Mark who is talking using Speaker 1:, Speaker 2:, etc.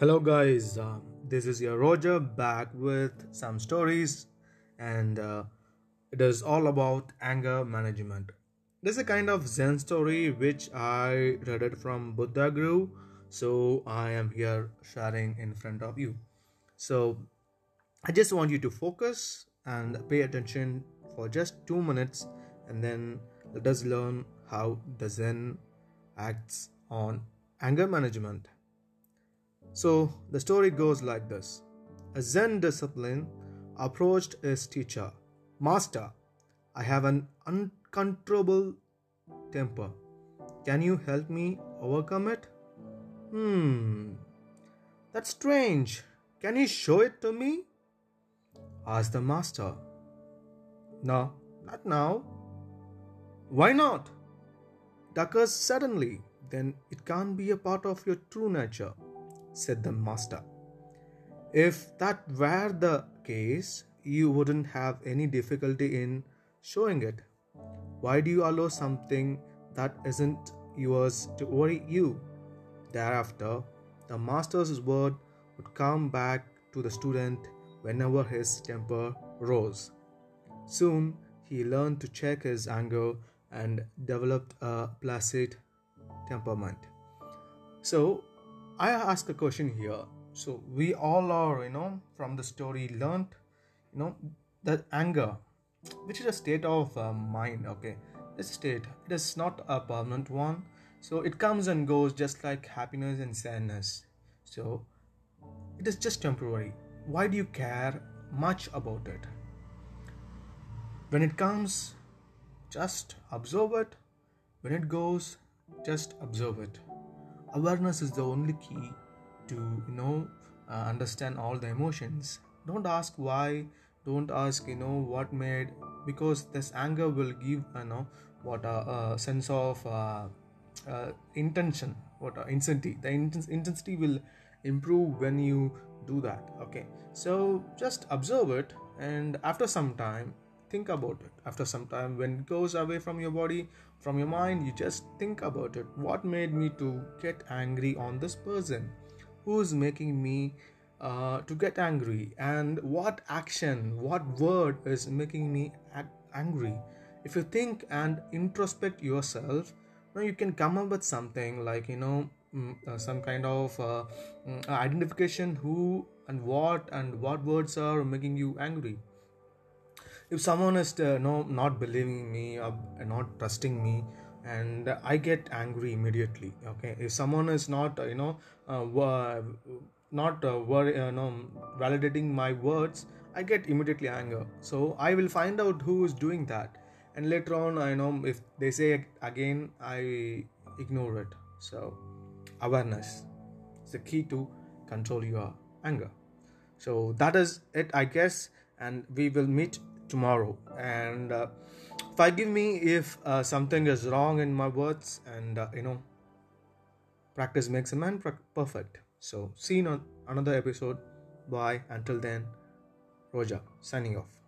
Speaker 1: Hello, guys. Uh, this is your Roger back with some stories, and uh, it is all about anger management. This is a kind of Zen story which I read it from Buddha Guru, so I am here sharing in front of you. So, I just want you to focus and pay attention for just two minutes, and then let us learn how the Zen acts on anger management. So the story goes like this A Zen discipline approached his teacher Master, I have an uncontrollable temper. Can you help me overcome it? Hmm, that's strange. Can you show it to me? asked the master. No, not now. Why not? Occurs suddenly, then it can't be a part of your true nature said the master. If that were the case, you wouldn't have any difficulty in showing it. Why do you allow something that isn't yours to worry you? Thereafter, the master's word would come back to the student whenever his temper rose. Soon, he learned to check his anger and developed a placid temperament. So, I ask a question here. So we all are, you know, from the story learned, you know, that anger, which is a state of uh, mind. Okay, this state it is not a permanent one. So it comes and goes just like happiness and sadness. So it is just temporary. Why do you care much about it? When it comes, just observe it. When it goes, just observe it awareness is the only key to you know uh, understand all the emotions. Don't ask why don't ask you know what made because this anger will give you know what a, a sense of uh, uh, intention what a intensity. The intensity will improve when you do that okay? So just observe it and after some time think about it. After some time when it goes away from your body from your mind you just think about it. What made me to get angry on this person? Who's making me uh, to get angry? And what action what word is making me angry? If you think and introspect yourself now you can come up with something like you know mm, uh, some kind of uh, mm, identification who and what and what words are making you angry if someone is uh, no not believing me or not trusting me and i get angry immediately okay? If someone is not uh, you know uh, not uh, worry, uh, no, validating my words i get immediately anger. So i will find out who is doing that. And later on i know if they say again i ignore it. So awareness is the key to control your anger. So that is it i guess. And we will meet tomorrow. And uh, forgive me if uh, something is wrong in my words and uh, you know practice makes a man perfect. So see you on another episode. Bye. Until then roja signing off